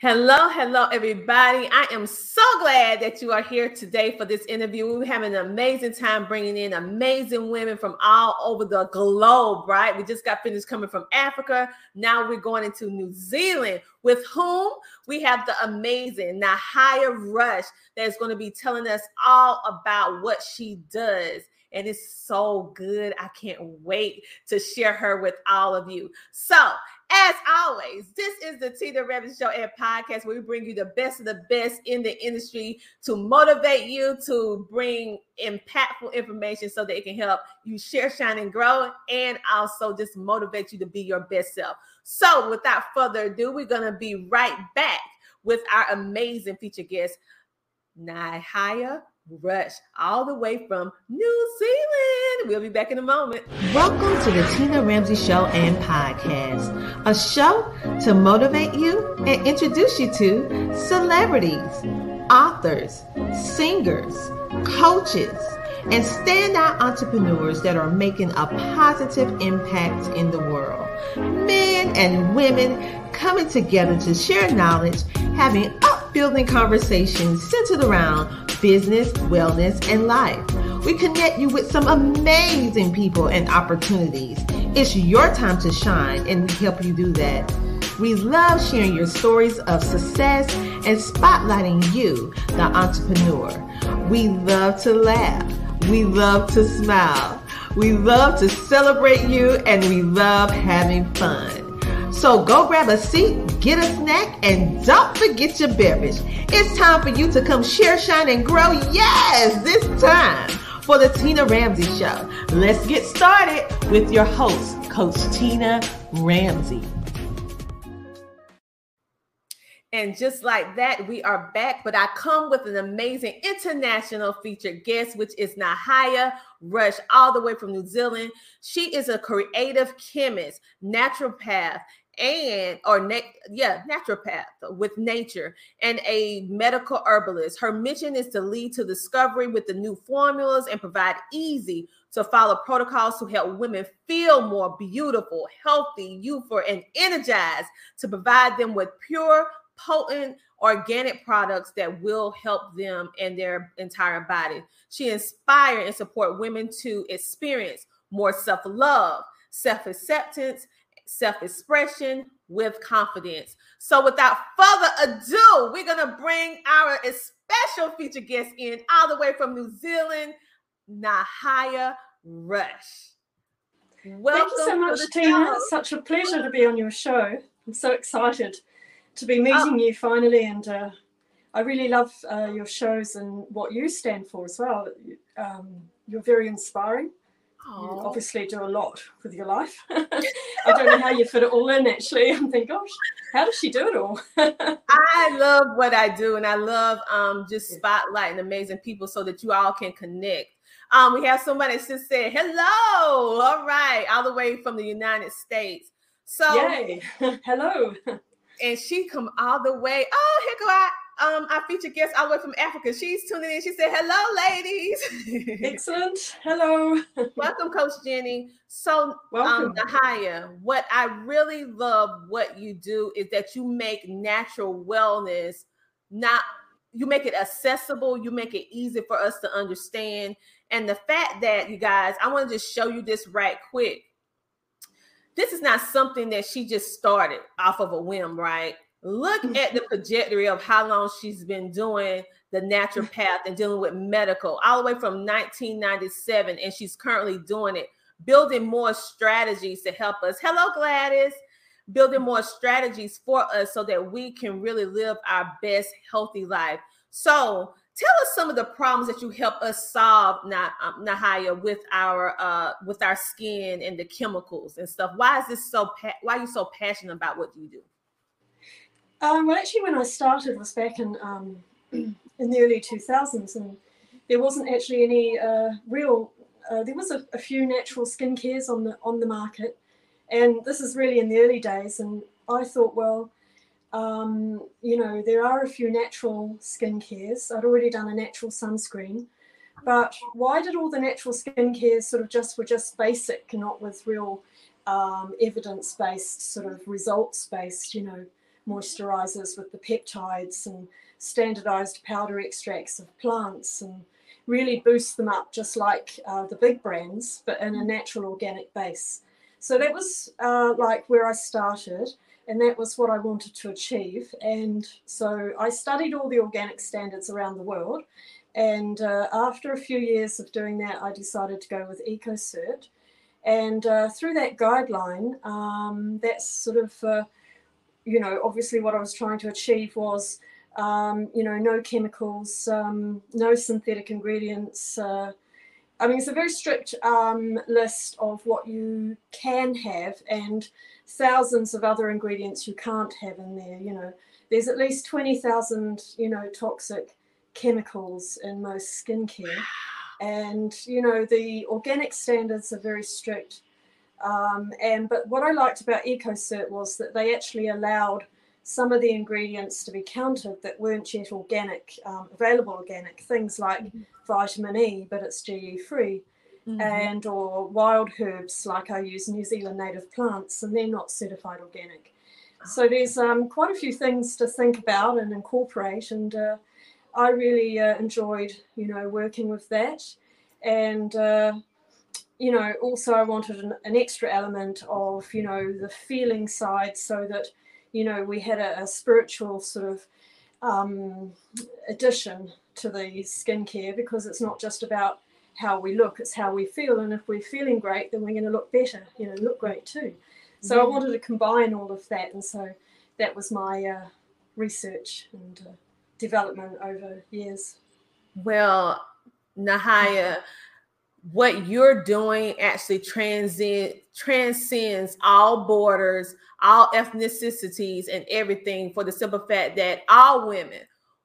Hello, hello, everybody. I am so glad that you are here today for this interview. We have an amazing time bringing in amazing women from all over the globe, right? We just got finished coming from Africa. Now we're going into New Zealand, with whom we have the amazing Nahaia Rush that's going to be telling us all about what she does and it's so good. I can't wait to share her with all of you. So, as always, this is the Tina Ramsay Show and podcast where we bring you the best of the best in the industry to motivate you to bring impactful information so that it can help you share, shine, and grow, and also just motivate you to be your best self. So, without further ado, we're going to be right back with our amazing feature guest, Nahaia Rush, all the way from New Zealand. We'll be back in a moment. Welcome to the Tina Ramsay Show and Podcast, a show to motivate you and introduce you to celebrities, authors, singers, coaches, and standout entrepreneurs that are making a positive impact in the world. Men and women coming together to share knowledge, having upbuilding conversations centered around business, wellness, and life. We connect you with some amazing people and opportunities. It's your time to shine, and we help you do that. We love sharing your stories of success and spotlighting you, the entrepreneur. We love to laugh. We love to smile. We love to celebrate you, and we love having fun. So go grab a seat, get a snack, and don't forget your beverage. It's time for you to come share, shine, and grow. Yes, this time for the Tina Ramsay Show. Let's get started with your host, Coach Tina Ramsay. And just like that, we are back. But I come with an amazing international featured guest, which is Nahaia Rush, all the way from New Zealand. She is a creative chemist, naturopath, and or na- yeah naturopath with nature and a medical herbalist. Her mission is to lead to discovery with the new formulas and provide easy to follow protocols to help women feel more beautiful healthy youthful and energized to provide them with pure potent organic products that will help them and their entire body. She inspire and support women to experience more self-love self-acceptance self expression with confidence. So, without further ado, we're going to bring our special feature guest in all the way from New Zealand, Nahaia Rush. Welcome Thank you so much, Tina. Show. It's such a pleasure to be on your show. I'm so excited to be meeting oh. you finally, and uh, I really love uh, your shows and what you stand for as well. Um, you're very inspiring you obviously do a lot with your life. I don't know how you fit it all in actually. I'm thinking, gosh, how does she do it all? I love what I do and I love um, just spotlighting amazing people so that you all can connect. Um, we have somebody that just said hello. All right, all the way from the United States. So Yay. hello. And she come all the way. Oh, here go I um, our featured guest all the way from Africa. She's tuning in. She said, Hello, ladies. Excellent. Hello. Welcome, Coach Jenny. So, um, Welcome. um, Nahaia, what I really love what you do is that you make natural wellness not you make it accessible, you make it easy for us to understand. And the fact that you guys, I want to just show you this right quick. This is not something that she just started off of a whim, right? Look mm. at the trajectory of how long she's been doing the naturopath and dealing with medical, all the way from 1997, and she's currently doing it building more strategies to help us. Hello, Gladys. Building more strategies for us so that we can really live our best healthy life. So, tell us some of the problems that you help us solve, um, Nahaia, with our uh, with our skin and the chemicals and stuff. Why is this so? Pa- why are you so passionate about what you do? Um, well, actually, when I started was back in um, in the early 2000s, and there wasn't actually any uh, real. Uh, there was a, a, few natural skincares on the on the market, and this is really in the early days. And I thought, well, um, you know, there are a few natural skin cares. I'd already done a natural sunscreen, but why did all the natural skin cares sort of just were just basic, not with real um, evidence based sort of results based, you know? Moisturizers with the peptides and standardized powder extracts of plants and really boost them up just like uh, the big brands, but in a natural organic base. So that was uh, like where I started, and that was what I wanted to achieve. And so I studied all the organic standards around the world. And uh, after a few years of doing that, I decided to go with EcoCert. And uh, through that guideline, um, that's sort of uh, you know, obviously what I was trying to achieve was, um, you know, no chemicals, um, no synthetic ingredients. Uh, I mean, it's a very strict um, list of what you can have and thousands of other ingredients you can't have in there. You know, there's at least 20,000, you know, toxic chemicals in most skincare. And, you know, the organic standards are very strict. Um, and but what I liked about EcoCert was that they actually allowed some of the ingredients to be counted that weren't yet organic, um, available organic things like mm-hmm. vitamin E, but it's GE free, mm-hmm. and or wild herbs like I use New Zealand native plants, and they're not certified organic. So there's um, quite a few things to think about and incorporate, and uh, I really uh, enjoyed, you know, working with that, and uh, you know, also I wanted an, an, extra element of, you know, the feeling side so that, you know, we had a, a spiritual sort of um, addition to the skincare because it's not just about how we look, it's how we feel. And if we're feeling great, then we're going to look better, you know, look great too. So. I wanted to combine all of that. And so that was my uh, research and uh, development over years. Well, Nahaia, what you're doing actually transcend transcends all borders, all ethnicities, and everything for the simple fact that all women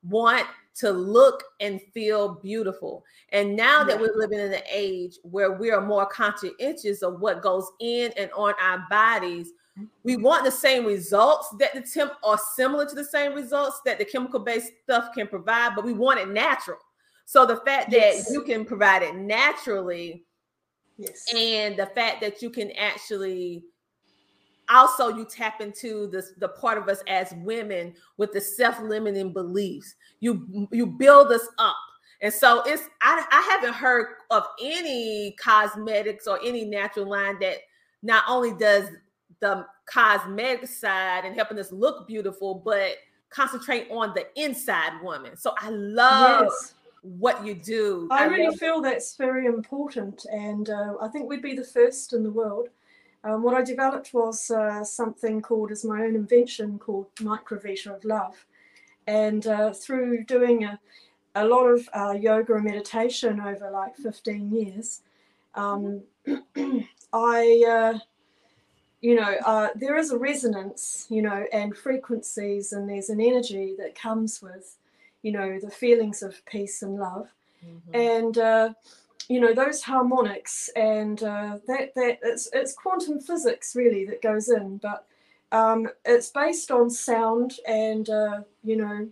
want to look and feel beautiful. And now that we're living in an age where we are more conscientious of what goes in and on our bodies, mm-hmm. we want the same results that the temp are similar to the same results that the chemical based stuff can provide, but we want it natural. So the fact yes. that you can provide it naturally, yes, and the fact that you can actually also you tap into this the part of us as women with the self-limiting beliefs. You you build us up. And so it's I, I haven't heard of any cosmetics or any natural line that not only does the cosmetic side and helping us look beautiful, but concentrate on the inside woman. So I love yes what you do. I really feel that's very important, and uh, I think we'd be the first in the world. Um, what I developed was uh, something called, as my own invention, called Microvita of Love. And uh, through doing a, a lot of uh, yoga and meditation over like 15 years, um, I, uh, you know, uh, there is a resonance, you know, and frequencies, and there's an energy that comes with you know the feelings of peace and love. Mm-hmm. and uh, you know those harmonics and uh, that that it's it's quantum physics really that goes in but um, it's based on sound and uh, you know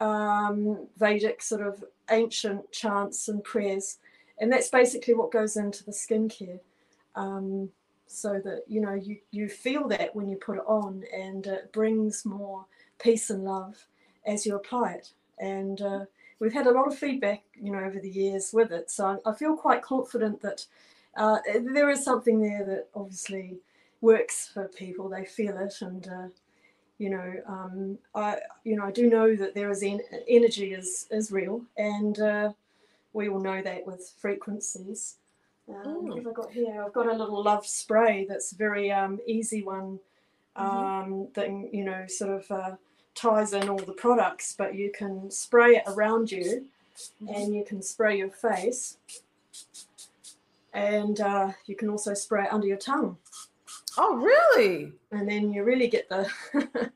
um, Vedic sort of ancient chants and prayers. And that's basically what goes into the skincare. Um, so that you know you you feel that when you put it on and it brings more peace and love as you apply it and uh, we've had a lot of feedback, you know, over the years with it. So I, feel quite confident that uh, there is something there that obviously works for people. They feel it, and uh, you know, um, I you know I do know that there is en- energy is is real, and uh, we all know that with frequencies. Um, what have I got here? I've got a little love spray that's a very um, easy one mm-hmm. um, mm-hmm. that you know sort of uh, ties in all the products, but you can spray it around you, and you can spray your face, and uh, you can also spray it under your tongue. Oh, really? And then you really get the, the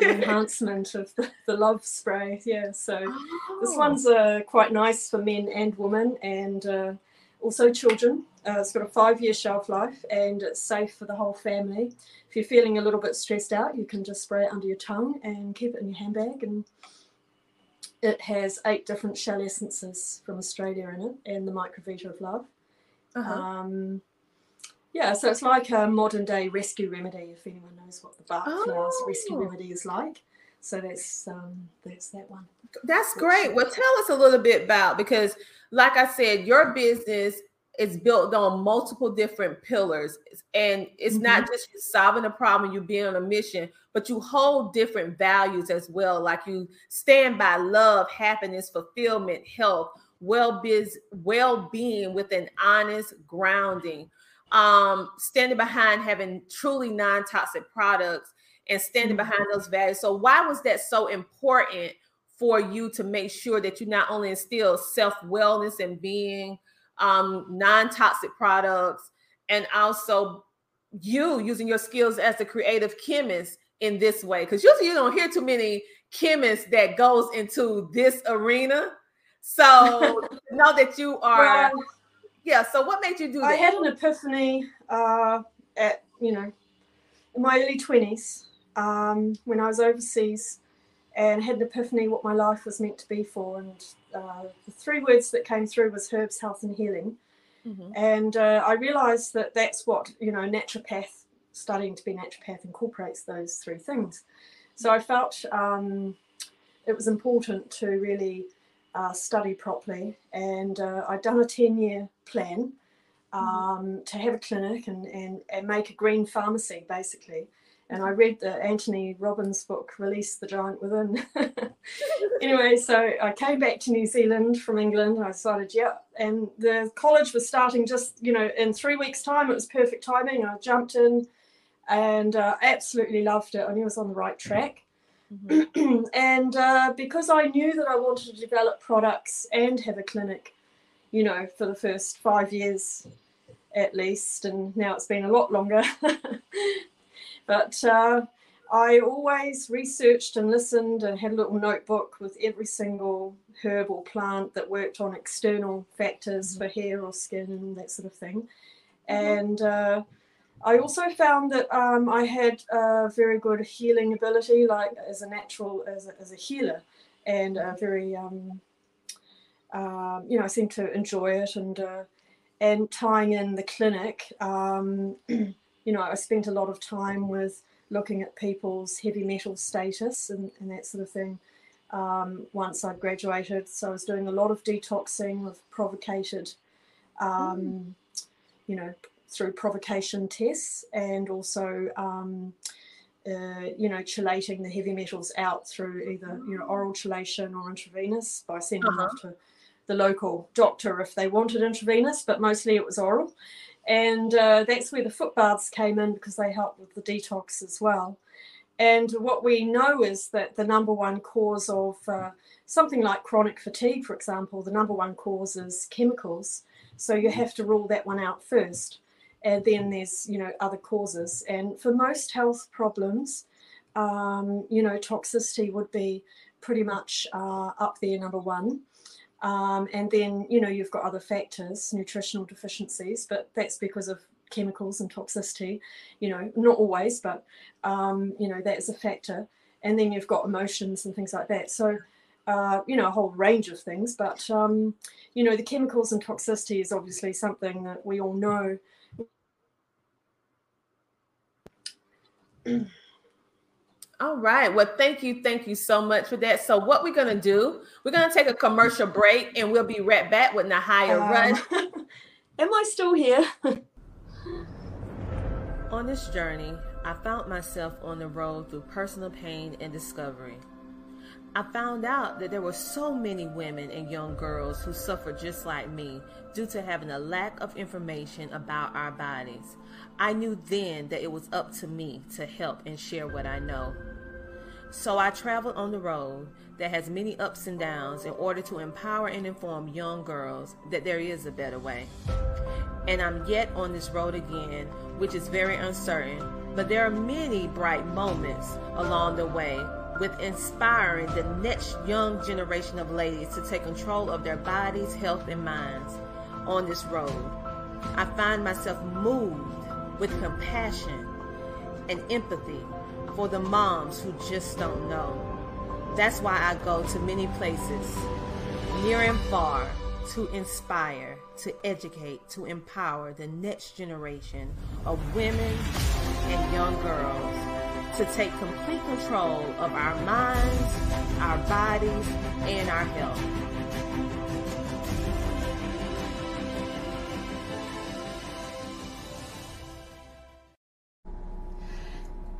enhancement of the, the, love spray. Yeah. So oh. this one's uh, quite nice for men and women, and uh, also children. Uh, it's got a five year shelf life and it's safe for the whole family. If you're feeling a little bit stressed out, you can just spray it under your tongue and keep it in your handbag. And it has eight different shell essences from Australia in it and the Microvita of Love. Uh-huh. Um, yeah, so it's like a modern day rescue remedy if anyone knows what the Bach oh. flowers rescue remedy is like. So that's um, that's that one. That's great. Well, tell us a little bit about because, like I said, your business is built on multiple different pillars, and it's mm-hmm. not just solving a problem, you being on a mission, but you hold different values as well. Like you stand by love, happiness, fulfillment, health, well biz, well being with an honest grounding. Um, standing behind having truly non toxic products and standing mm-hmm. behind those values. So, why was that so important for you to make sure that you not only instill self wellness and being um, non toxic products, and also you using your skills as a creative chemist in this way? Because usually you don't hear too many chemists that goes into this arena. So know that you are. Yeah. So what made you do that? I had an epiphany uh, at you know in my early twenties um, when I was overseas and had an epiphany what my life was meant to be for. And uh, the three words that came through was herbs, health, and healing. Mm-hmm. And uh, I realized that that's what, you know, naturopath, studying to be naturopath incorporates those three things. So I felt um, it was important to really uh, study properly. And uh, I'd done a 10 year plan mm-hmm. um, mm-hmm. to have a clinic and, and, and make a green pharmacy, basically and I read the Anthony Robbins book, Release the Giant Within. anyway, so I came back to New Zealand from England. I decided, yeah, and the college was starting just, you know, in three weeks' time. It was perfect timing. I jumped in and uh, absolutely loved it. I knew I was on the right track. Mm-hmm. and uh, because I knew that I wanted to develop products and have a clinic, you know, for the first five years at least, and now it's been a lot longer. But uh, I always researched and listened and had a little notebook with every single herb or plant that worked on external factors for hair or skin and that sort of thing. And uh, I also found that um, I had a very good healing ability, like as a natural, as a, as a healer, and a very, um, um, you know, I seem to enjoy it and uh, and tying in the clinic. You know, I spent a lot of time with looking at people's heavy metal status and, and that sort of thing um, once I'd graduated. So I was doing a lot of detoxing of provocated, um, mm. you know, through provocation tests and also, um, uh, you know, chelating the heavy metals out through either, you know, oral chelation or intravenous by sending uh-huh. off to the local doctor if they wanted intravenous, but mostly it was oral. And uh, that's where the foot baths came in because they help with the detox as well. And what we know is that the number one cause of uh, something like chronic fatigue, for example, the number one cause is chemicals. So you have to rule that one out first. And then there's, you know, other causes. And for most health problems, um, you know, toxicity would be pretty much uh, up there, number one. Um, and then, you know, you've got other factors, nutritional deficiencies, but that's because of chemicals and toxicity, you know, not always, but, um, you know, that is a factor. And then you've got emotions and things like that. So, uh, you know, a whole range of things. But, um, you know, the chemicals and toxicity is obviously something that we all know. All right. Well, thank you. Thank you so much for that. So, what we're going to do, we're going to take a commercial break and we'll be right back with Nahaia um, Run. Am I still here? on this journey, I found myself on the road through personal pain and discovery. I found out that there were so many women and young girls who suffer just like me due to having a lack of information about our bodies. I knew then that it was up to me to help and share what I know. So I traveled on the road that has many ups and downs in order to empower and inform young girls that there is a better way. And I'm yet on this road again, which is very uncertain, but there are many bright moments along the way with inspiring the next young generation of ladies to take control of their bodies, health, and minds on this road. I find myself moved with compassion and empathy for the moms who just don't know. That's why I go to many places, near and far, to inspire, to educate, to empower the next generation of women and young girls to take complete control of our minds, our bodies, and our health.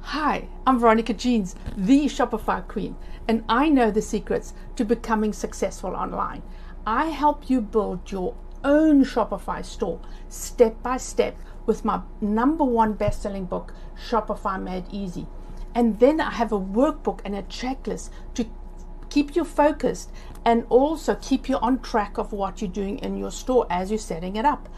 Hi, I'm Veronica Jeans, the Shopify Queen, and I know the secrets to becoming successful online. I help you build your own Shopify store step by step with my number one best selling book, Shopify Made Easy. And then I have a workbook and a checklist to keep you focused and also keep you on track of what you're doing in your store as you're setting it up.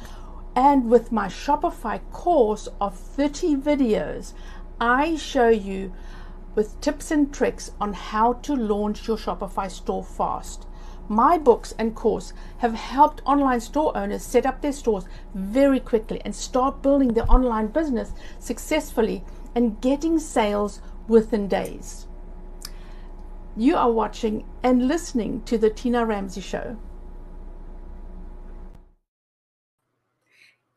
And with my Shopify course of 30 videos, I show you with tips and tricks on how to launch your Shopify store fast. My books and course have helped online store owners set up their stores very quickly and start building their online business successfully and getting sales within days. You are watching and listening to the Tina Ramsay Show.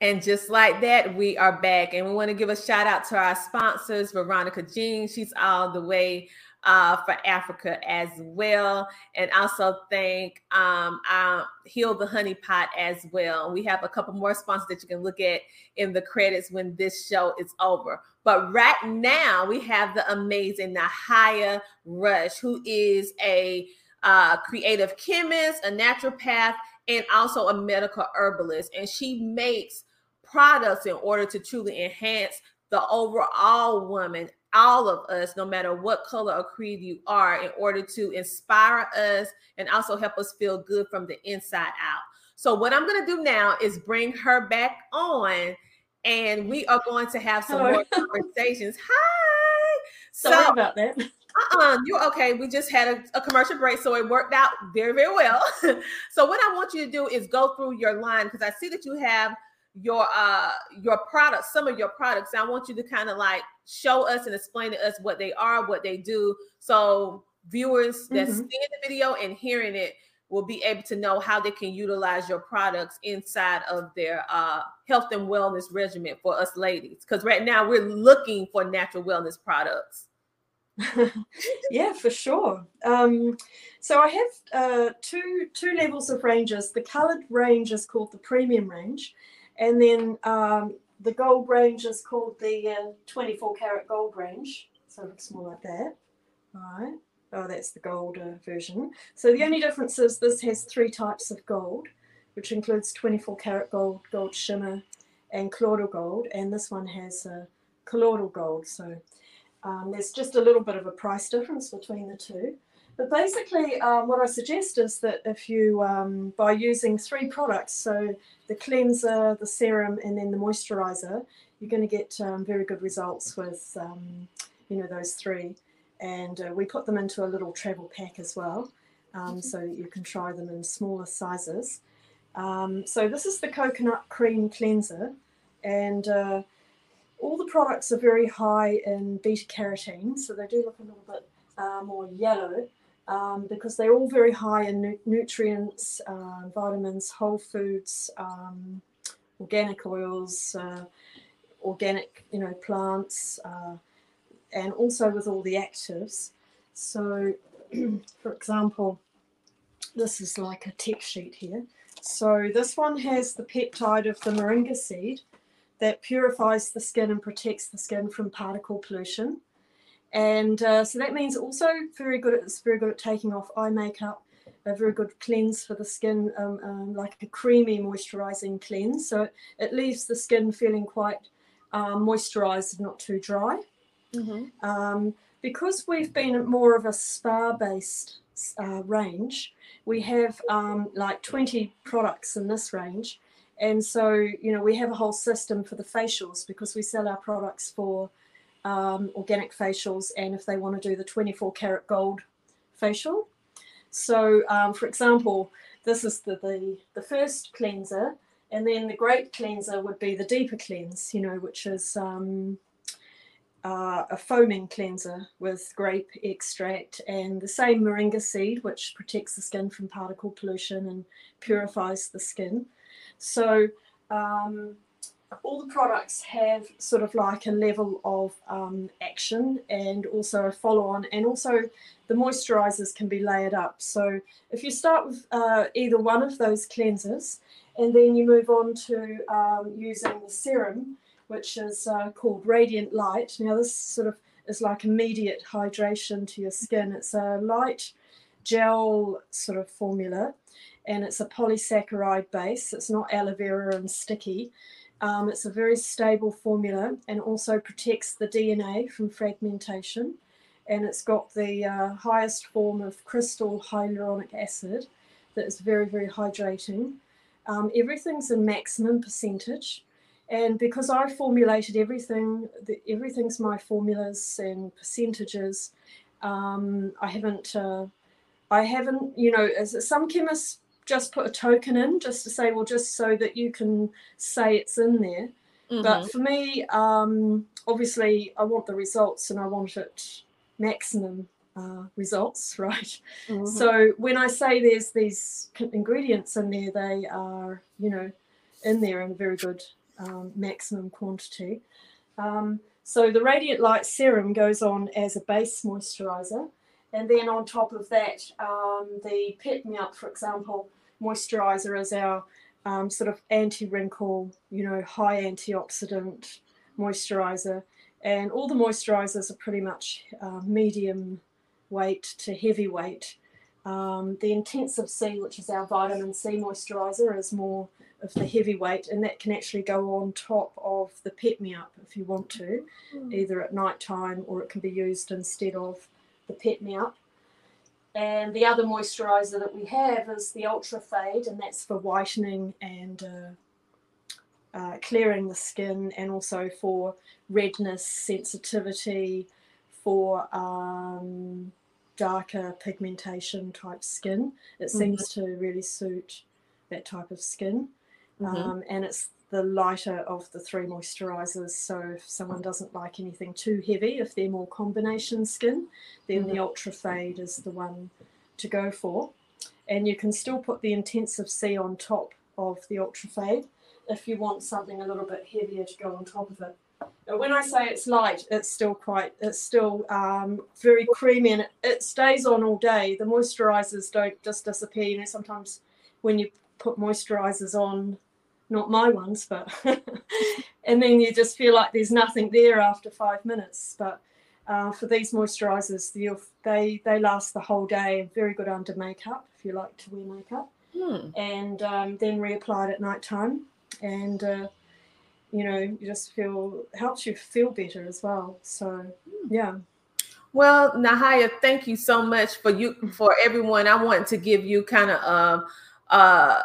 And just like that, we are back. And we want to give a shout out to our sponsors, Veronica Jean. She's all the way uh, for Africa as well. And also thank um, uh, Heal the Honey Pot as well. We have a couple more sponsors that you can look at in the credits when this show is over. But right now, we have the amazing Nahaia Rush, who is a uh, creative chemist, a naturopath, and also a medical herbalist. And she makes products in order to truly enhance the overall woman, all of us, no matter what color or creed you are, in order to inspire us and also help us feel good from the inside out. So, what I'm going to do now is bring her back on, and we are going to have some Hello. more conversations. Hi. Sorry so, about that. Uh-uh, you're okay. We just had a, a, commercial break, so it worked out very, very well. so what I want you to do is go through your line because I see that you have your uh your products, some of your products. I want you to kind of like show us and explain to us what they are, what they do. So viewers that mm-hmm. seeing the video and hearing it will be able to know how they can utilize your products inside of their uh, health and wellness regimen for us ladies. Because right now we're looking for natural wellness products. yeah, for sure. Um, so I have uh, two two levels of ranges. The coloured range is called the premium range, and then um, the gold range is called the uh, 24 karat gold range. So it looks more like that. All right. Oh, that's the gold uh, version. So the only difference is this has three types of gold, which includes 24 karat gold, gold shimmer, and colloidal gold. And this one has uh, colloidal gold. So um, there's just a little bit of a price difference between the two. But basically, um, what I suggest is that if you, um, by using three products, so the cleanser, the serum, and then the moisturizer, you're going to get um, very good results with, um, you know, those three. And uh, we put them into a little travel pack as well, um, so you can try them in smaller sizes. Um, so this is the coconut cream cleanser, and uh, all the products are very high in beta carotene, so they do look a little bit uh, more yellow um, because they're all very high in nu- nutrients, uh, vitamins, whole foods, um, organic oils, uh, organic, you know, plants, uh, and also with all the actives. So, for example, this is like a tech sheet here. So this one has the peptide of the moringa seed that purifies the skin and protects the skin from particle pollution And uh, so that means also very good. At, it's very good at taking off eye makeup. A very good cleanse for the skin, um, um, like a creamy moisturizing cleanse. So it leaves the skin feeling quite um, moisturized, not too dry. Mm-hmm. Um, because we've been more of a spa based uh, range, we have um, like 20 products in this range. And so, you know, we have a whole system for the facials because we sell our products for um, organic facials and if they want to do the 24 karat gold facial. So, um, for example, this is the, the, the first cleanser, and then the great cleanser would be the deeper cleanse, you know, which is um, uh, a foaming cleanser with grape extract and the same moringa seed, which protects the skin from particle pollution and purifies the skin. So um, all the products have sort of like a level of um, action and also a follow on, and also the moisturizers can be layered up. So if you start with uh, either one of those cleansers and then you move on to um, using the serum, which is uh, called Radiant Light. Now, this sort of is like immediate hydration to your skin. It's a light gel sort of formula and it's a polysaccharide base. It's not aloe vera and sticky. Um, it's a very stable formula and also protects the DNA from fragmentation. And it's got the uh, highest form of crystal hyaluronic acid that is very, very hydrating. Um, everything's in maximum percentage. And because I formulated everything, the, everything's my formulas and percentages. Um, I haven't, uh, I haven't, you know, as some chemists just put a token in just to say, well, just so that you can say it's in there. Mm-hmm. But for me, um, obviously, I want the results and I want it maximum uh, results, right? Mm-hmm. So when I say there's these ingredients in there, they are, you know, in there in a very good um, maximum quantity. Um, so the Radiant Light Serum goes on as a base moisturizer. And then on top of that, um, the Pet Me Up, for example, moisturizer is our um, sort of anti-wrinkle, you know, high antioxidant moisturizer. And all the moisturizers are pretty much uh, medium weight to heavy weight. Um, the Intensive C, which is our vitamin C moisturizer, is more of the heavyweight, and that can actually go on top of the Pet Me Up if you want to, mm. either at night time or it can be used instead of the Pet Me Up. And the other moisturizer that we have is the Ultra Fade, and that's for whitening and uh, uh, clearing the skin, and also for redness, sensitivity, for um, darker pigmentation type skin. It mm-hmm. seems to really suit that type of skin. Mm-hmm. Um, and it's the lighter of the three moisturizers. So if someone doesn't like anything too heavy, if they're more combination skin, then mm-hmm. the Ultra Fade is the one to go for. And you can still put the Intensive C on top of the Ultra Fade if you want something a little bit heavier to go on top of it. But when I say it's light, it's still quite, it's still um, very creamy and it, it stays on all day. The moisturizers don't just disappear. You know, sometimes when you put moisturizers on, not my ones, but and then you just feel like there's nothing there after five minutes. But uh, for these moisturizers, they they last the whole day. Very good under makeup if you like to wear makeup, hmm. and um, then reapplied at night time, and uh, you know you just feel helps you feel better as well. So hmm. yeah. Well, Nahaia, thank you so much for you for everyone. I want to give you kind of um, uh,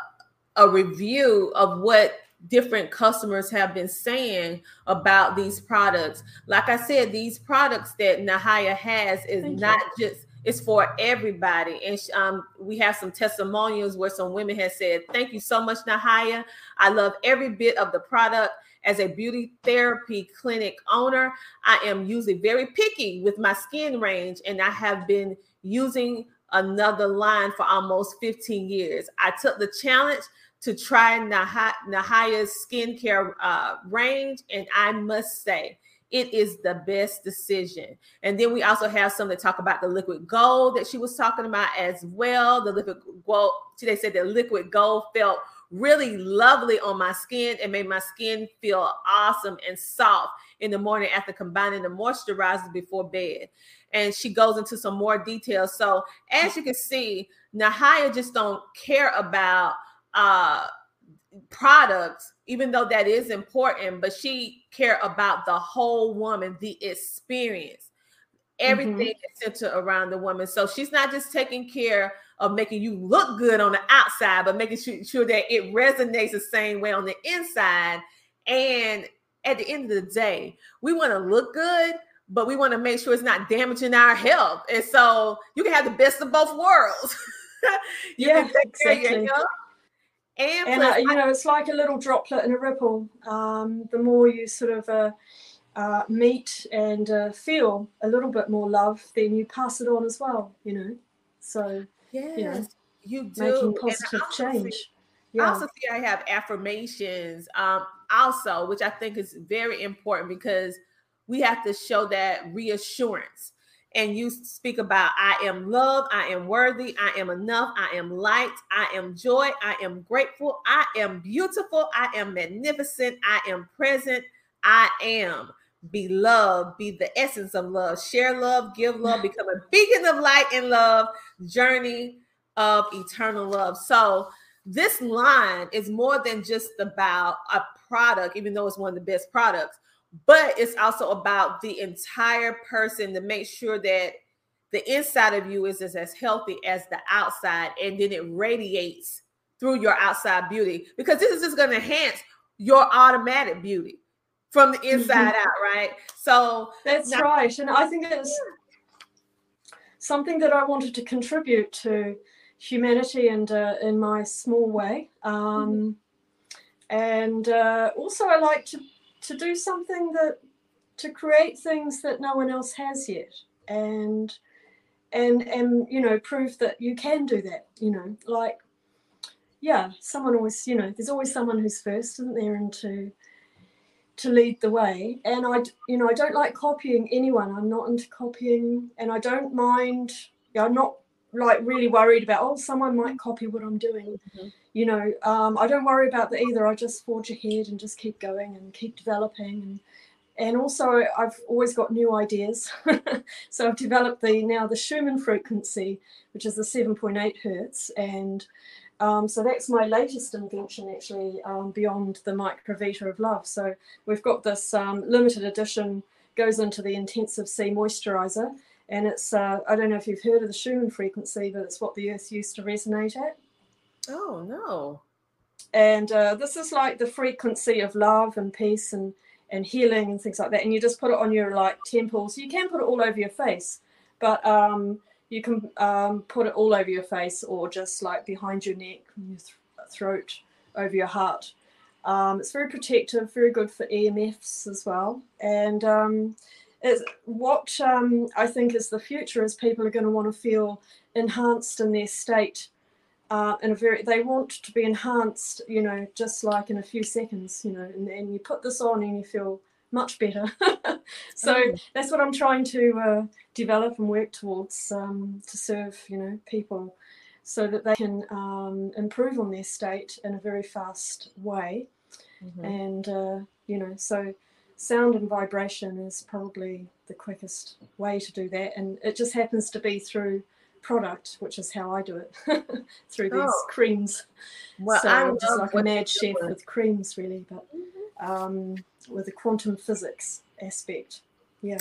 a review of what different customers have been saying about these products. Like I said, these products that Nahaia has is Thank not you. just it's for everybody. And um, we have some testimonials where some women have said, "Thank you so much, Nahaia. I love every bit of the product." As a beauty therapy clinic owner, I am usually very picky with my skin range, and I have been using another line for almost 15 years. I took the challenge to try Nahaia's skincare uh, range, and I must say, it is the best decision. And then we also have some that talk about the liquid gold that she was talking about as well. The liquid gold, they said the liquid gold felt really lovely on my skin and made my skin feel awesome and soft in the morning after combining the moisturizer before bed. And she goes into some more details. So as you can see, Nahaia just don't care about uh products even though that is important but she care about the whole woman the experience. Everything mm-hmm. is centered around the woman. So she's not just taking care of making you look good on the outside but making sure, that it resonates the same way on the inside. And at the end of the day we want to look good but we want to make sure it's not damaging our health. And so you can have the best of both worlds. You yeah, exactly. And, and uh, you know, it's like a little droplet in a ripple. Um, the more you sort of uh, uh, meet and uh, feel a little bit more love, then you pass it on as well. You know, so yes, you, know, you do making positive change. See, yeah. I also see I have affirmations, um, also, which I think is very important because we have to show that reassurance and you speak about I am loved, I am worthy, I am enough, I am light, I am joy, I am grateful, I am beautiful, I am magnificent, I am present, I am. Beloved, be the essence of love, share love, give love, become a beacon of light and love, journey of eternal love. So this line is more than just about a product, even though it's one of the best products but it's also about the entire person to make sure that the inside of you is, is as healthy as the outside and then it radiates through your outside beauty because this is just going to enhance your automatic beauty from the inside mm-hmm. out right so that's now- right and i think it's something that i wanted to contribute to humanity and uh, in my small way um, mm-hmm. and uh, also i like to to do something that to create things that no one else has yet and and and you know prove that you can do that you know like yeah someone always you know there's always someone who's first isn't there and to to lead the way. And i you know i don't like copying anyone. I'm not into copying and i don't mind you know, i'm not like really worried about oh someone might copy what i'm doing. Mm-hmm you know, um, I don't worry about that either. I just forge ahead and just keep going and keep developing. And, and also, I've always got new ideas. so I've developed the now the Schumann frequency, which is the 7.8 hertz, and um, so that's my latest invention, actually, um, beyond the microvita of love. So we've got this um, limited edition, goes into the intensive C moisturizer, and it's uh, I don't know if you've heard of the Schumann frequency, but it's what the Earth used to resonate at. Oh no. And uh, this is like the frequency of love and peace and and healing and things like that. And you just put it on your like temples. You can put it all over your face, but um, you can um, put it all over your face or just like behind your neck, your th- throat, over your heart. Um, it's very protective, very good for EMFs as well. And um, what um, I think is the future is people are going to want to feel enhanced in their state uh, in a very they want to be enhanced you know just like in a few seconds you know and, and you put this on and you feel much better so oh. that's what i'm trying to uh, develop and work towards um, to serve you know people so that they can um, improve on their state in a very fast way mm-hmm. and uh, you know so sound and vibration is probably the quickest way to do that and it just happens to be through product, which is how I do it through these oh. creams. Well, so I'm just like a mad chef doing. with creams, really, but mm-hmm. um, with a quantum physics aspect. Yeah.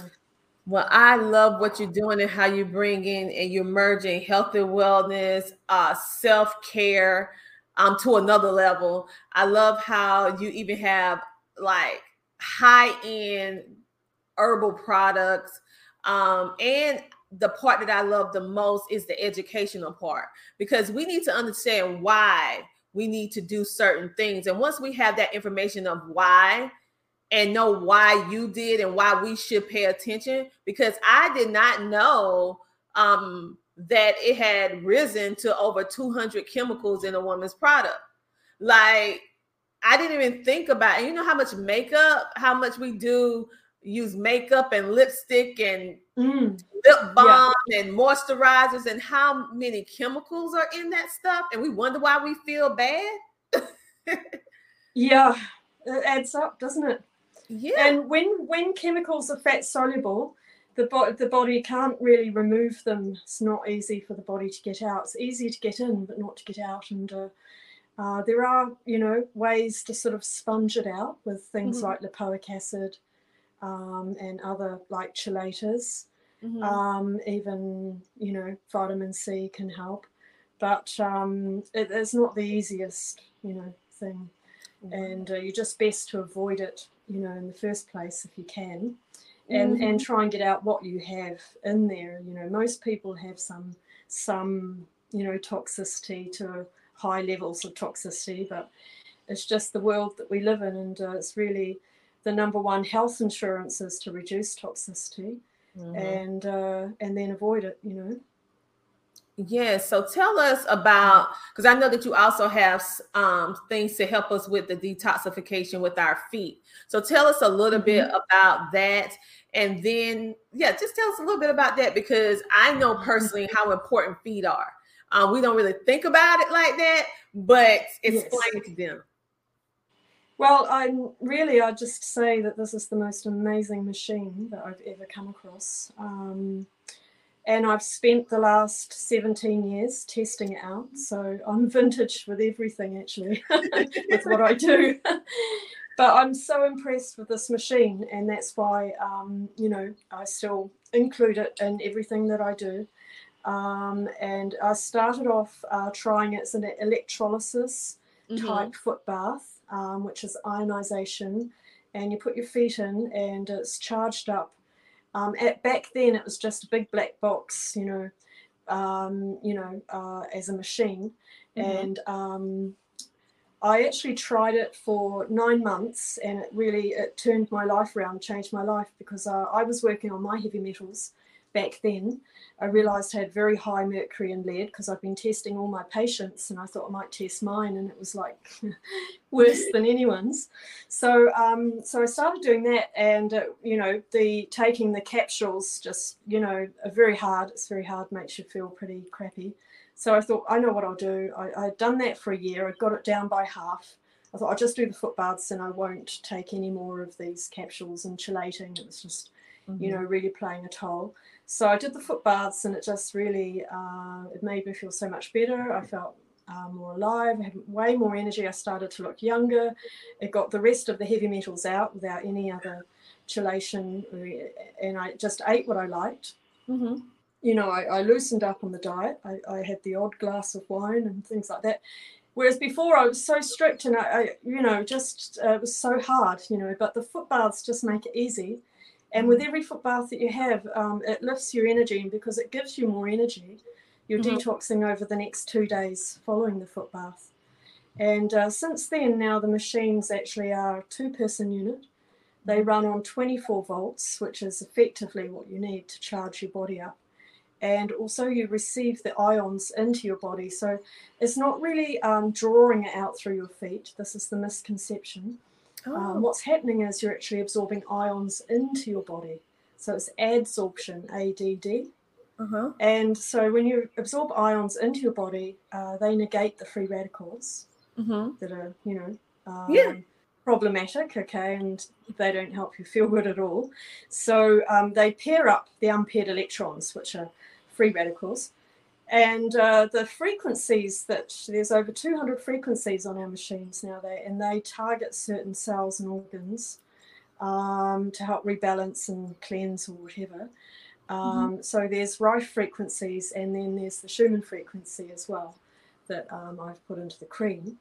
Well, I love what you're doing and how you bring in and you're merging health and wellness, uh, self care um, to another level. I love how you even have like high end herbal products. Um, and the part that I love the most is the educational part because we need to understand why we need to do certain things. And once we have that information of why and know why you did and why we should pay attention, because I did not know um, that it had risen to over 200 chemicals in a woman's product. Like, I didn't even think about, it. you know how much makeup, how much we do use makeup and lipstick and mm. lip balm yeah. and moisturizers and how many chemicals are in that stuff and we wonder why we feel bad yeah, it adds up, doesn't it? Yeah. And when when chemicals are fat soluble, the, bo- the body can't really remove them. It's not easy for the body to get out. It's easy to get in, but not to get out. And uh, uh, there are, you know, ways to sort of sponge it out with things mm-hmm. like lipoic acid um, and other like chelators. Mm-hmm. Um, even, you know, vitamin C can help, but um, it, it's not the easiest, you know, thing. Mm-hmm. And uh, you're just best to avoid it, you know, in the first place if you can. And, and mm-hmm. try and get out what you have in there. You know, most people have some some you know toxicity to high levels of toxicity, but it's just the world that we live in, and uh, it's really the number one health insurance is to reduce toxicity mm-hmm. and uh, and then avoid it. You know. Yes. So tell us about because I know that you also have um, things to help us with the detoxification with our feet. So tell us a little mm-hmm. bit about that, and then yeah, just tell us a little bit about that because I know personally how important feet are. Um, we don't really think about it like that, but explain yes. to them. Well, I'm really, I just say that this is the most amazing machine that I've ever come across. Um, and I've spent the last 17 years testing it out. So I'm vintage with everything, actually, with what I do. but I'm so impressed with this machine, and that's why, um, you know, I still include it in everything that I do. Um, and I started off uh, trying it as an electrolysis mm-hmm. type foot bath, um, which is ionization. And you put your feet in, and it's charged up. Um, at back then, it was just a big black box, you know, um, you know, uh, as a machine. Mm-hmm. And um, I actually tried it for nine months, and it really it turned my life around, changed my life because uh, I was working on my heavy metals back then. I realized I had very high mercury and lead because I've been testing all my patients and I thought I might test mine and it was like worse than anyone's. So um, so I started doing that and uh, you know the taking the capsules just you know are very hard. It's very hard, makes you feel pretty crappy. So I thought I know what I'll do. I, I'd done that for a year. I'd got it down by half. I thought I'll just do the foot baths and I won't take any more of these capsules and chelating. It was just, mm-hmm. you know, really playing a toll. So I did the foot baths, and it just really uh, it made me feel so much better. I felt uh, more alive, I had way more energy. I started to look younger. It got the rest of the heavy metals out without any other chelation, and I just ate what I liked. Mm-hmm. You know, I, I, loosened up on the diet. I, I, had the odd glass of wine and things like that. Whereas before I was so strict and I, I you know, just uh, it was so hard, you know. But the foot baths just make it easy and with every foot bath that you have, um, it lifts your energy, and because it gives you more energy, you're mm-hmm. detoxing over the next two days following the foot bath. And uh, since then, now the machines actually are a two person unit. They run on 24 volts, which is effectively what you need to charge your body up. And also, you receive the ions into your body. So it's not really um, drawing it out through your feet. This is the misconception. Um, oh. Um, what's happening is you're actually absorbing ions into your body. So it's adsorption, ADD. Uh-huh. And so when you absorb ions into your body, uh, they negate the free radicals mm-hmm. that are, you know, um, yeah. problematic, okay, and they don't help you feel good at all. So um, they pair up the unpaired electrons, which are free radicals, and uh, the frequencies that there's over 200 frequencies on our machines now they and they target certain cells and organs um, to help rebalance and cleanse or whatever um, mm-hmm. so there's rife frequencies and then there's the schumann frequency as well that um, i've put into the cream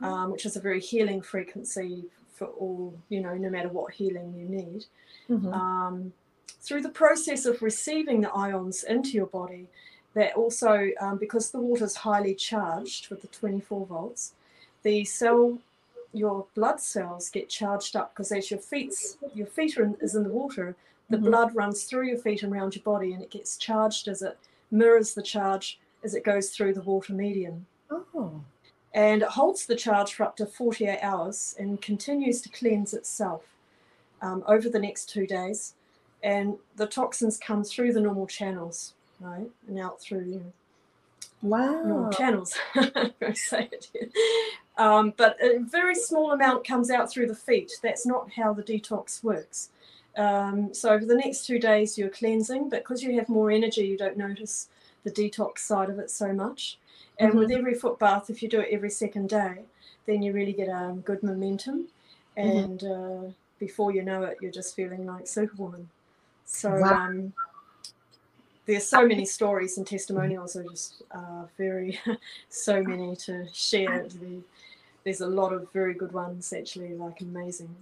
mm-hmm. um, which is a very healing frequency for all you know no matter what healing you need mm-hmm. Um, through the process of receiving the ions into your body that also, um, because the water is highly charged with the 24 volts, the cell, your blood cells get charged up because as your feet, your feet are in, is in the water, the mm-hmm. blood runs through your feet and around your body, and it gets charged as it mirrors the charge as it goes through the water medium. Oh. And it holds the charge for up to 48 hours and continues to cleanse itself um, over the next two days. And the toxins come through the normal channels right? And out through you know, wow channels. say it. Um, but a very small amount comes out through the feet. That's not how the detox works. Um, so over the next two days, you're cleansing, but because you have more energy, you don't notice the detox side of it so much. And mm-hmm. with every foot bath, if you do it every second day, then you really get um, good momentum. Mm-hmm. And mm-hmm. uh, before you know it, you're just feeling like Superwoman. So wow. um, there's so many stories and testimonials are just uh, very, so many to share. There's a lot of very good ones, actually, like amazing.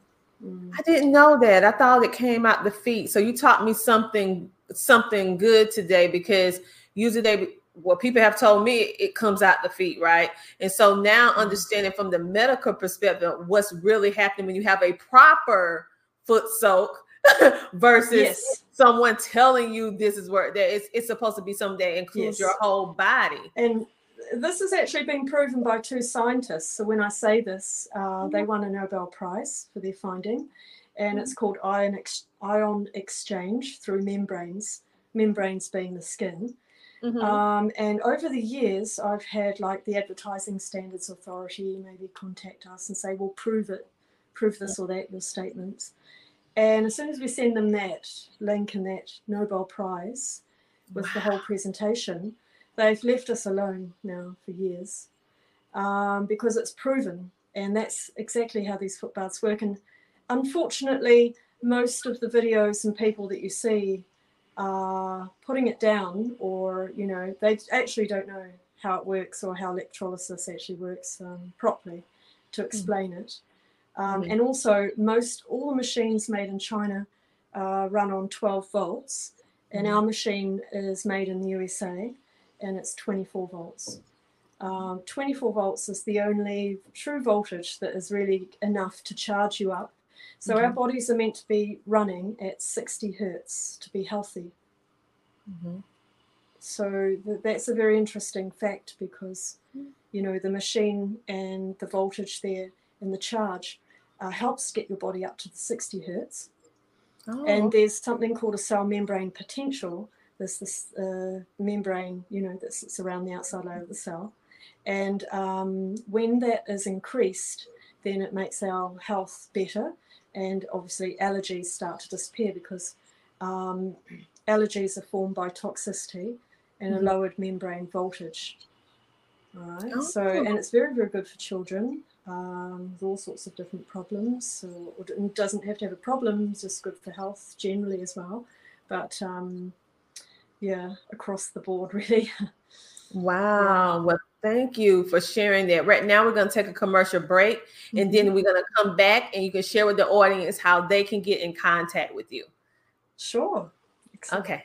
Mm. I didn't know that. I thought it came out the feet. So you taught me something something good today because usually they what people have told me it comes out the feet right and so now mm-hmm. understanding from the medical perspective what's really happening when you have a proper foot soak versus yes. someone telling you this is where that it's, it's supposed to be something that includes yes. your whole body and this has actually been proven by two scientists so when i say this uh, mm-hmm. they won a nobel prize for their finding and mm-hmm. it's called ion, ex- ion exchange through membranes membranes being the skin Mm-hmm. Um, and over the years, I've had like the Advertising Standards Authority maybe contact us and say, well, prove it, prove this or that, your statements. And as soon as we send them that link and that Nobel Prize with wow. the whole presentation, they've left us alone now for years um, because it's proven. And that's exactly how these foot baths work. And unfortunately, most of the videos and people that you see are putting it down, or you know, they actually don't know how it works or how electrolysis actually works um, properly to hmm. explain mm. it. Um, mm. And also, most all the machines made in China uh, run on 12 volts, and mm. our machine is made in the USA, and it's 24 volts. Um, 24 volts is the only true voltage that is really enough to charge you up so mm-hmm. our bodies are meant to be running at 60 hertz to be healthy. Mm-hmm. So th- that's a very interesting fact because, you know, the machine and the voltage there and the charge uh, helps get your body up to the 60 hertz. Oh. And there's something called a cell membrane potential. There's this uh, membrane, you know, that sits around the outside layer of the cell. And um, when that is increased, then it makes our health better and obviously allergies start to disappear because um, allergies are formed by toxicity and mm-hmm. a lowered membrane voltage. All right. Oh. So, and it's very, very good for children um, with all sorts of different problems. So, it doesn't have to have a problem, it's just good for health generally as well. But um, yeah, across the board, really. Wow. Well, thank you for sharing that. Right now, we're going to take a commercial break mm-hmm. and then mm-hmm. we're going to come back and you can share with the audience how they can get in contact with you. Sure. Excellent. Okay.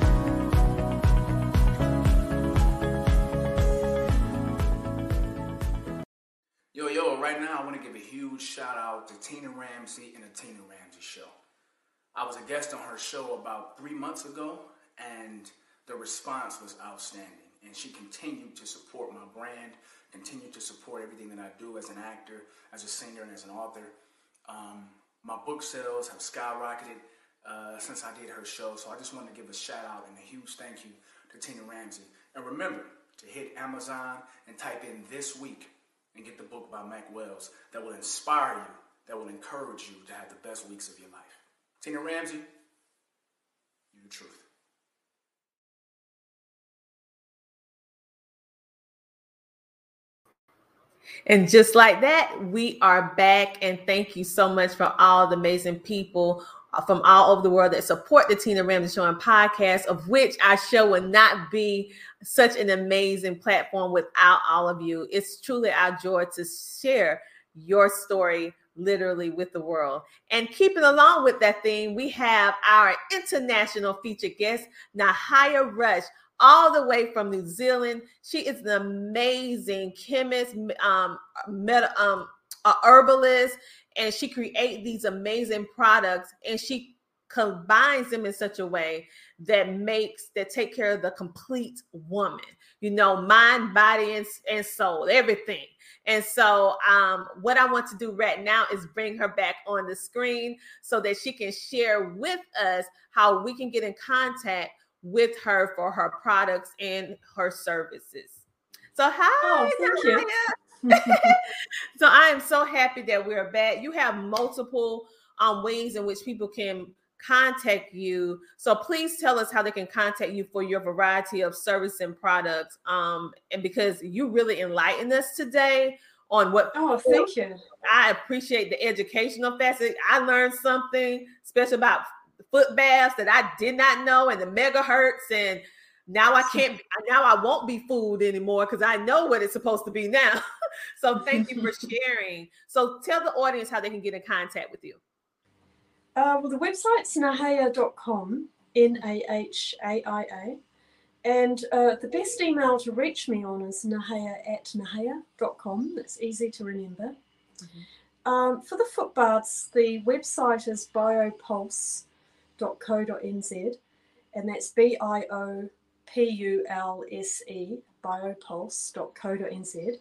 A guest on her show about three months ago, and the response was outstanding and she continued to support my brand, continue to support everything that I do as an actor, as a singer, and as an author. Um, my book sales have skyrocketed uh, since I did her show, so I just want to give a shout out and a huge thank you to Tina Ramsay. And remember to hit Amazon and type in this week and get the book by Mac Wells that will inspire you, that will encourage you to have the best weeks of your life. Tina Ramsay, you the truth. And just like that, we are back. And thank you so much for all the amazing people from all over the world that support the Tina Ramsay Show and podcast, of which our show would not be such an amazing platform without all of you. It's truly our joy to share your story literally with the world. And keeping along with that theme, we have our international featured guest, Nahaia Rush, all the way from New Zealand. She is an amazing chemist, um, meta, um, herbalist, and she creates these amazing products and she combines them in such a way that makes that take care of the complete woman you know mind body and, and soul everything and so um what i want to do right now is bring her back on the screen so that she can share with us how we can get in contact with her for her products and her services so hi oh, thank you. so I am so happy that we're back. You have multiple um, ways in which people can contact you. So please tell us how they can contact you for your variety of service and products. Um, and because you really enlightened us today on what. Oh, thank you. I appreciate the educational facet. I learned something special about foot baths that I did not know, and the megahertz and now I can't. Now I won't be fooled anymore because I know what it's supposed to be now. so thank you for sharing. So tell the audience how they can get in contact with you. Uh, well, the website's nahaia.com, N A H A I A. And uh, the best email to reach me on is nahaia at nahaia.com. It's easy to remember. Mm-hmm. Um, for the foot baths, the website is biopulse.co.nz, and that's B I O P U L S E, biopulse.co.nz.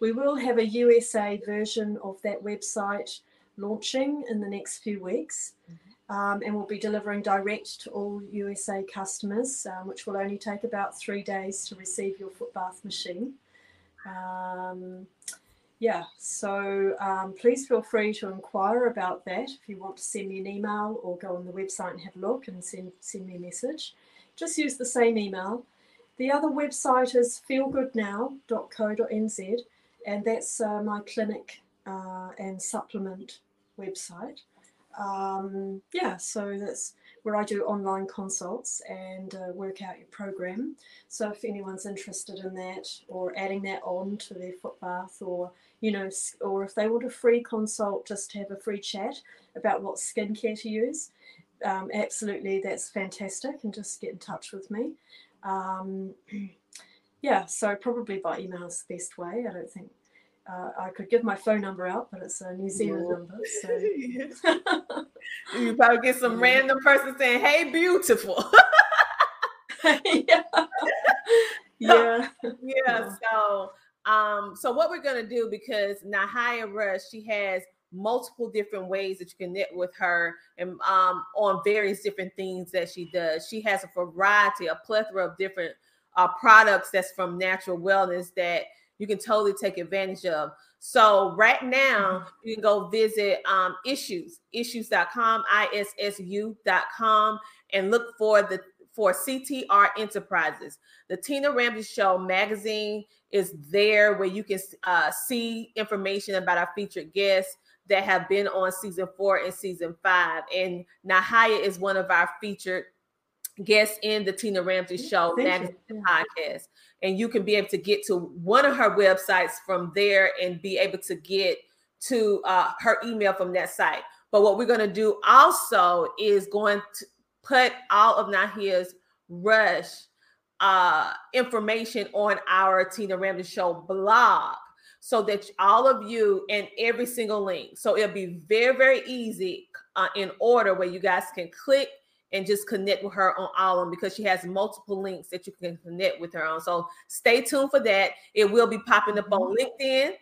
We will have a USA version of that website launching in the next few weeks. Mm-hmm. Um, and we'll be delivering direct to all USA customers, um, which will only take about three days to receive your foot bath machine. Um, yeah, so um, please feel free to inquire about that if you want to send me an email or go on the website and have a look and send, send me a message just use the same email. The other website is feelgoodnow.co.nz, and that's uh, my clinic uh, and supplement website. Um, yeah, so that's where I do online consults and uh, work out your program. So if anyone's interested in that or adding that on to their foot bath or you know, or if they want a free consult, just have a free chat about what skincare to use, um, absolutely, that's fantastic. And just get in touch with me. Um, yeah, so probably by email is the best way. I don't think uh, I could give my phone number out, but it's a New Zealand number. So you probably get some yeah. random person saying, "Hey, beautiful." yeah. yeah. Yeah. So, um, so what we're gonna do because Nahaia Rush, she has multiple different ways that you can knit with her and um, on various different things that she does. She has a variety, a plethora of different uh, products that's from natural wellness that you can totally take advantage of. So right now mm-hmm. you can go visit um, issues, issues.com, issuu.com and look for the for CTR Enterprises. The Tina Ramsay Show magazine is there where you can uh, see information about our featured guests that have been on season four and season five. And Nahaia is one of our featured guests in the Tina Ramsay Show Thank podcast. And you can be able to get to one of her websites from there and be able to get to uh, her email from that site. But what we're going to do also is going to put all of Nahaia's rush uh, information on our Tina Ramsay Show blog so that all of you and every single link. So it'll be very, very easy uh, in order where you guys can click and just connect with her on all of them because she has multiple links that you can connect with her on. So stay tuned for that. It will be popping up on mm-hmm. LinkedIn,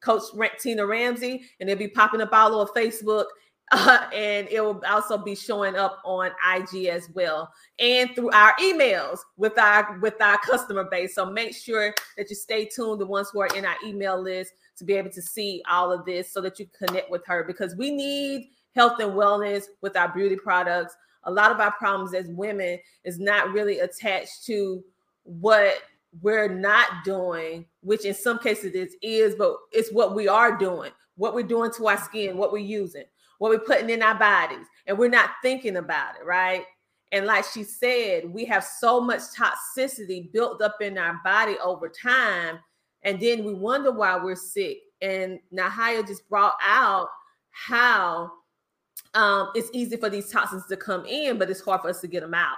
Coach Tina Ramsay, and it'll be popping up all over Facebook. Uh, and it will also be showing up on IG as well, and through our emails with our with our customer base. So make sure that you stay tuned, the ones who are in our email list, to be able to see all of this, so that you connect with her because we need health and wellness with our beauty products a lot of our problems as women is not really attached to what we're not doing, which in some cases it is, but it's what we are doing, what we're doing to our skin, what we're using, what we're putting in our bodies, and we're not thinking about it, right? And like she said, we have so much toxicity built up in our body over time, and then we wonder why we're sick. And Nahaia just brought out how um, it's easy for these toxins to come in, but it's hard for us to get them out.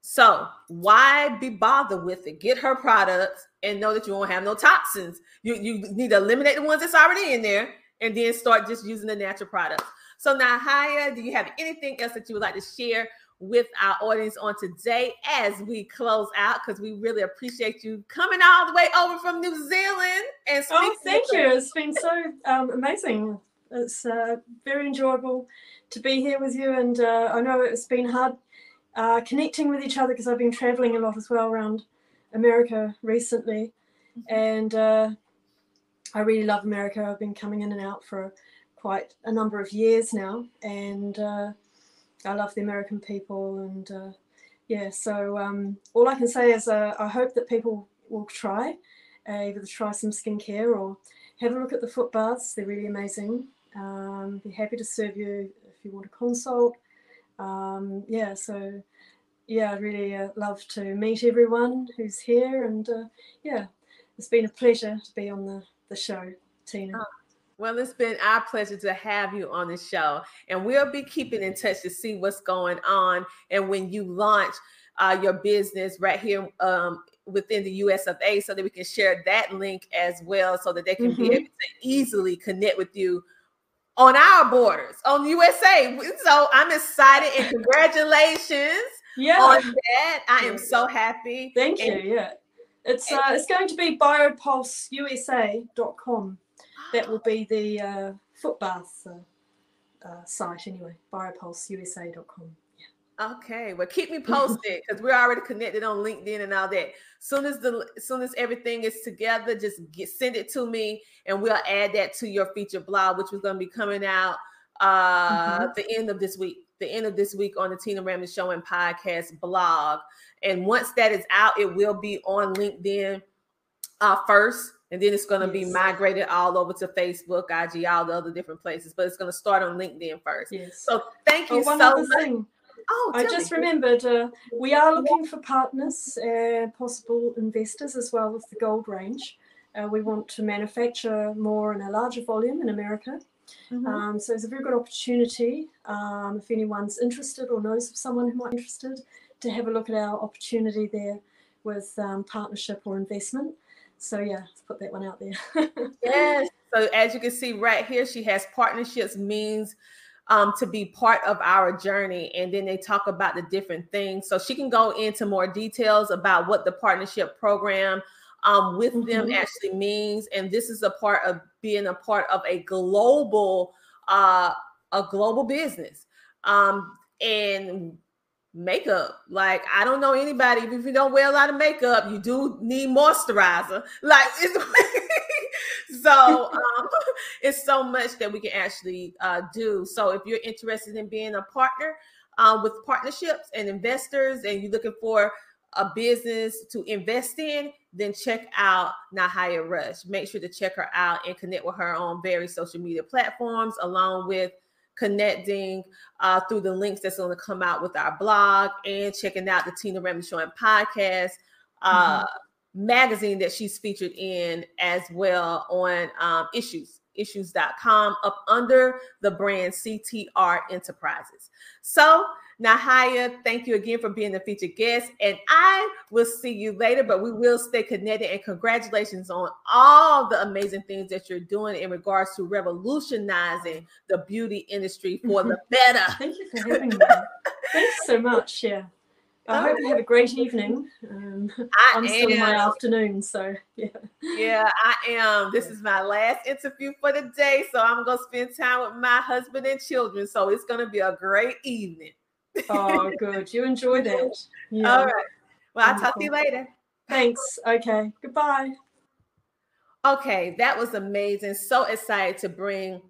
So why be bothered with it? Get her products and know that you won't have no toxins. You you need to eliminate the ones that's already in there and then start just using the natural products. So now, Haya, do you have anything else that you would like to share with our audience on today as we close out? Because we really appreciate you coming all the way over from New Zealand and oh, thank you. It's been so um, amazing it's uh, very enjoyable to be here with you, and uh, I know it's been hard uh, connecting with each other because I've been traveling a lot as well around America recently, mm-hmm. and uh, I really love America. I've been coming in and out for quite a number of years now, and uh, I love the American people, and uh, yeah. So um, all I can say is I hope that people will try either try some skincare or have a look at the foot baths. They're really amazing. Um, be happy to serve you if you want a consult. Um, yeah, so yeah, I'd really uh, love to meet everyone who's here, and uh, yeah, it's been a pleasure to be on the, the show, Tina. Oh, well, it's been our pleasure to have you on the show, and we'll be keeping in touch to see what's going on. And when you launch uh, your business right here um, within the US of A, so that we can share that link as well, so that they can mm-hmm. be able to easily connect with you on our borders on USA. So I'm excited and congratulations yeah. on that. I am so happy. Thank and, you. Yeah. It's uh, it's going to be biopulseusa.com. That will be the uh, foot bath uh, uh, site anyway, biopulseusa.com. Okay, well, keep me posted because we're already connected on LinkedIn and all that. Soon as the soon as everything is together, just get send it to me, and we'll add that to your feature blog, which is going to be coming out uh mm-hmm. the end of this week. The end of this week on the Tina Ramsay Show and Podcast blog. And once that is out, it will be on LinkedIn uh, first, and then it's going to yes. be migrated all over to Facebook, IG, all the other different places. But it's going to start on LinkedIn first. Yes. So thank you oh, so much. Thing Oh, I just me. remembered uh, we are looking for partners, uh, possible investors as well with the gold range. Uh, we want to manufacture more in a larger volume in America. Mm-hmm. Um, so it's a very good opportunity um, if anyone's interested or knows of someone who might be interested to have a look at our opportunity there with um, partnership or investment. So yeah, let's put that one out there. yes. So as you can see right here, she has partnerships means um, to be part of our journey. And then they talk about the different things. So she can go into more details about what the partnership program um, with mm-hmm. them actually means. And this is a part of being a part of a global, uh, a global business. Um, and makeup. Like I don't know anybody if you don't wear a lot of makeup, you do need moisturizer. Like it's so um, it's so much that we can actually uh, do. So if you're interested in being a partner uh, with partnerships and investors, and you're looking for a business to invest in, then check out Nahaia Rush. Make sure to check her out and connect with her on various social media platforms, along with connecting uh, through the links that's going to come out with our blog and checking out the Tina Ramsay Show and podcast. Uh, mm-hmm magazine that she's featured in as well on um, issues issues.com up under the brand CTR Enterprises. So, Nahaia, thank you again for being the featured guest. And I will see you later, but we will stay connected. And congratulations on all the amazing things that you're doing in regards to revolutionizing the beauty industry for the better. Thank you for having me. Thanks so much. Yeah. I hope you have a great evening. Um, I am still in my afternoon, so yeah. Yeah, I am. This is my last interview for the day, so I'm gonna spend time with my husband and children. So it's gonna be a great evening. Oh, good. You enjoy that. Yeah. All right. Well, I'll talk to you later. Thanks. Okay. Goodbye. Okay, that was amazing. So excited to bring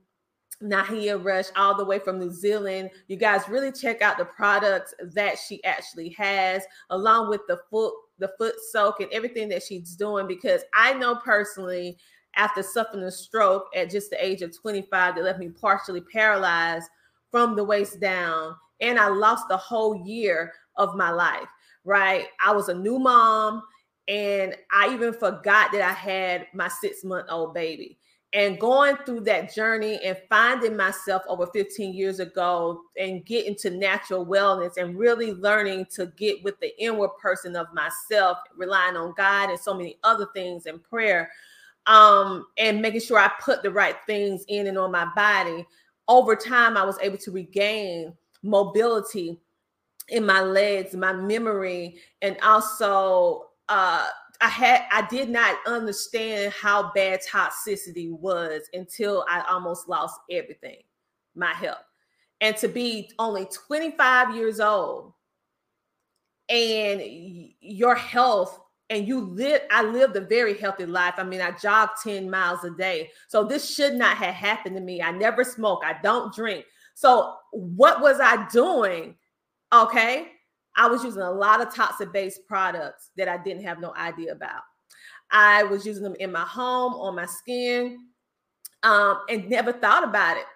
Nahaia Rush all the way from New Zealand. You guys really check out the products that she actually has, along with the foot the foot soak and everything that she's doing. Because I know personally, after suffering a stroke at just the age of 25, that left me partially paralyzed from the waist down, and I lost the whole year of my life. Right, I was a new mom, and I even forgot that I had my six month old baby and going through that journey and finding myself over 15 years ago and getting to natural wellness and really learning to get with the inward person of myself relying on god and so many other things and prayer um, and making sure i put the right things in and on my body over time i was able to regain mobility in my legs my memory and also uh I had I did not understand how bad toxicity was until I almost lost everything, my health. And to be only 25 years old and your health and you live I lived a very healthy life. I mean, I jogged 10 miles a day. So this should not have happened to me. I never smoke, I don't drink. So what was I doing? Okay? I was using a lot of toxic based products that I didn't have no idea about. I was using them in my home, on my skin, um, and never thought about it.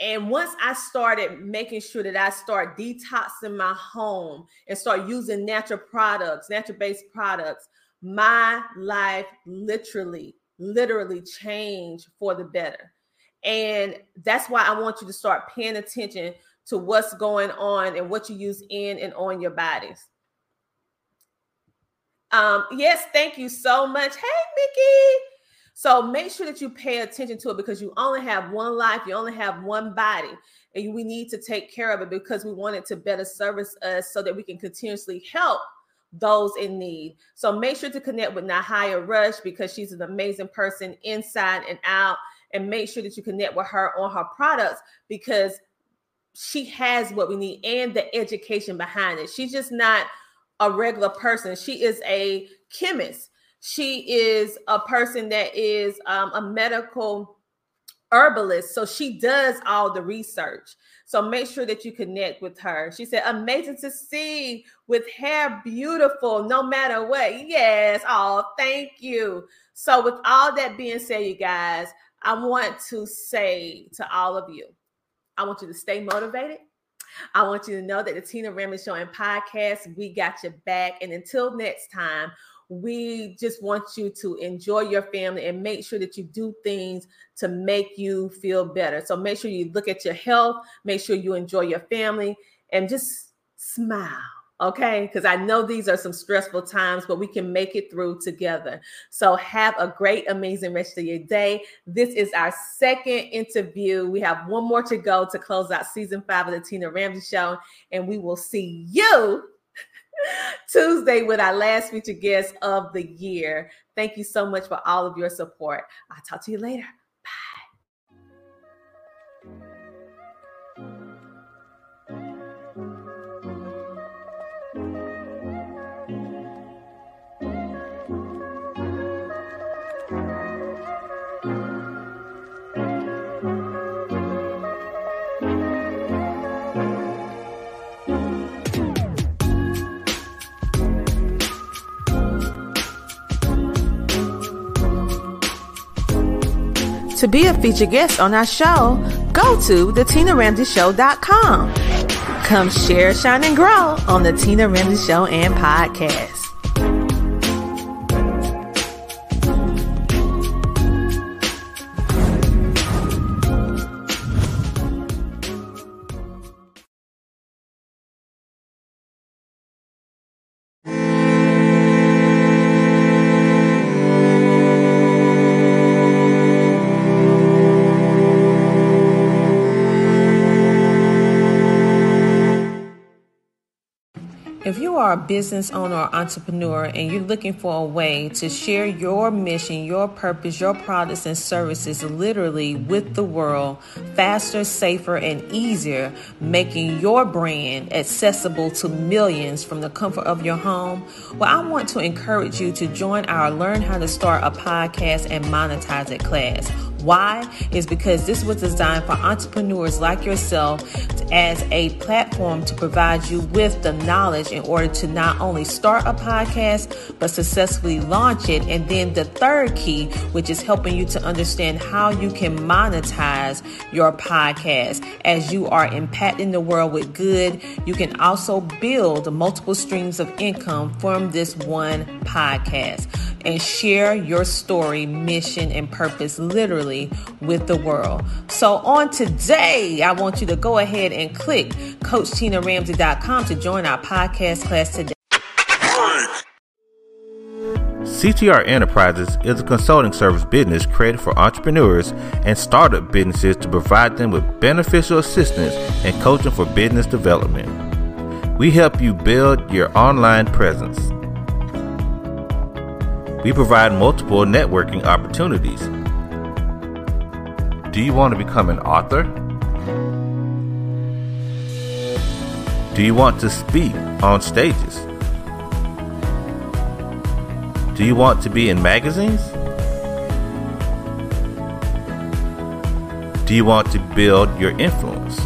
And once I started making sure that I start detoxing my home and start using natural products, natural based products, my life literally, literally changed for the better. And that's why I want you to start paying attention to what's going on and what you use in and on your bodies. Um, yes, thank you so much. Hey, Mickey. So make sure that you pay attention to it because you only have one life, you only have one body, and we need to take care of it because we want it to better service us so that we can continuously help those in need. So make sure to connect with Nahaia Rush because she's an amazing person inside and out. And make sure that you connect with her on her products because she has what we need and the education behind it. She's just not a regular person. She is a chemist. She is a person that is um, a medical herbalist. So she does all the research. So make sure that you connect with her. She said, amazing to see with hair beautiful, no matter what. Yes. Oh, thank you. So, with all that being said, you guys, I want to say to all of you, I want you to stay motivated. I want you to know that the Tina Ramsay Show and podcast, we got your back. And until next time, we just want you to enjoy your family and make sure that you do things to make you feel better. So make sure you look at your health, make sure you enjoy your family, and just smile okay? Because I know these are some stressful times, but we can make it through together. So have a great, amazing rest of your day. This is our second interview. We have one more to go to close out season five of the Tina Ramsay Show, and we will see you. Tuesday with our last featured guest of the year. Thank you so much for all of your support. I'll talk to you later. To be a featured guest on our show, go to thetinaramsayshow.com. Come share, shine, and grow on the Tina Ramsay Show and podcast. You are a business owner or entrepreneur and you're looking for a way to share your mission, your purpose, your products and services literally with the world faster, safer, and easier, making your brand accessible to millions from the comfort of your home, well, I want to encourage you to join our Learn How to Start a Podcast and Monetize It class. Why? Is because this was designed for entrepreneurs like yourself as a platform to provide you with the knowledge in order to not only start a podcast, but successfully launch it. And then the third key, which is helping you to understand how you can monetize your podcast as you are impacting the world with good. You can also build multiple streams of income from this one podcast and share your story, mission, and purpose literally with the world. So, on today, I want you to go ahead and click CoachTinaRamsay.com to join our podcast class today. CTR Enterprises is a consulting service business created for entrepreneurs and startup businesses to provide them with beneficial assistance and coaching for business development. We help you build your online presence. We provide multiple networking opportunities. Do you want to become an author? Do you want to speak on stages? Do you want to be in magazines? Do you want to build your influence?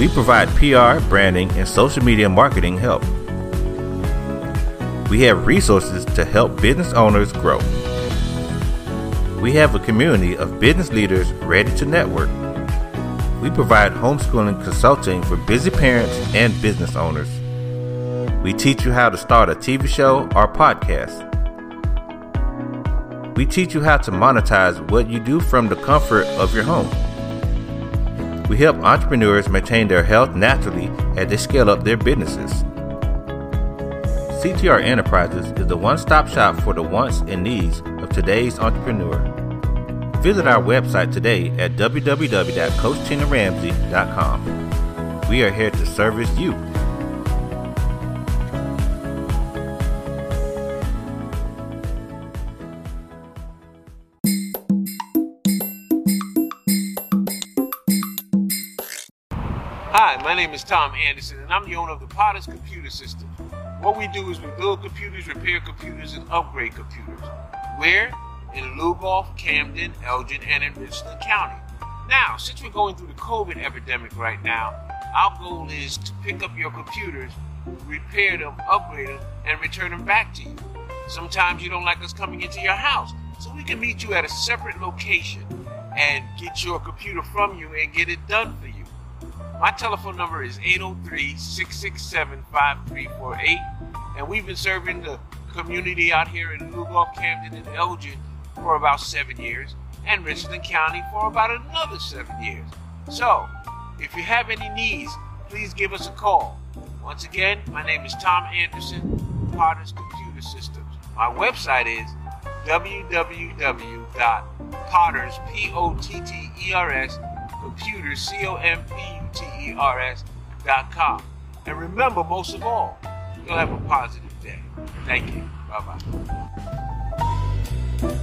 We provide PR, branding, and social media marketing help. We have resources to help business owners grow. We have a community of business leaders ready to network. We provide homeschooling consulting for busy parents and business owners. We teach you how to start a TV show or podcast. We teach you how to monetize what you do from the comfort of your home. We help entrepreneurs maintain their health naturally as they scale up their businesses. CTR Enterprises is the one stop shop for the wants and needs of today's entrepreneur. Visit our website today at www.coachtinaramsay.com. We are here to service you. Hi, my name is Tom Anderson, and I'm the owner of the Potters Computer System. What we do is we build computers, repair computers, and upgrade computers. Where? In Lugoff, Camden, Elgin, and in Richland County. Now, since we're going through the COVID epidemic right now, our goal is to pick up your computers, repair them, upgrade them, and return them back to you. Sometimes you don't like us coming into your house, so we can meet you at a separate location and get your computer from you and get it done for you. My telephone number is 803 667 5348, and we've been serving the community out here in Lugoff, Camden, and Elgin for about seven years, and Richland County for about another seven years. So, if you have any needs, please give us a call. Once again, my name is Tom Anderson, Potters Computer Systems. My website is www.potters, P-O-T-T-E-R-S, dot com. And remember, most of all, you'll have a positive day. Thank you. Bye-bye.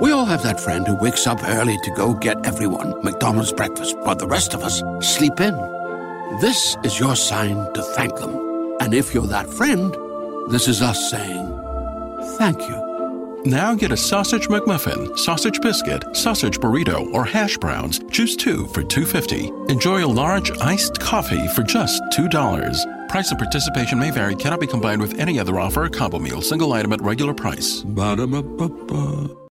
We all have that friend who wakes up early to go get everyone McDonald's breakfast, while the rest of us sleep in. This is your sign to thank them. And if you're that friend, this is us saying thank you. Now get a sausage McMuffin, sausage biscuit, sausage burrito, or hash browns. Choose two for $2.50. Enjoy a large iced coffee for just $2. Price and participation may vary, cannot be combined with any other offer or combo meal, single item at regular price. Ba-da-ba-ba-ba.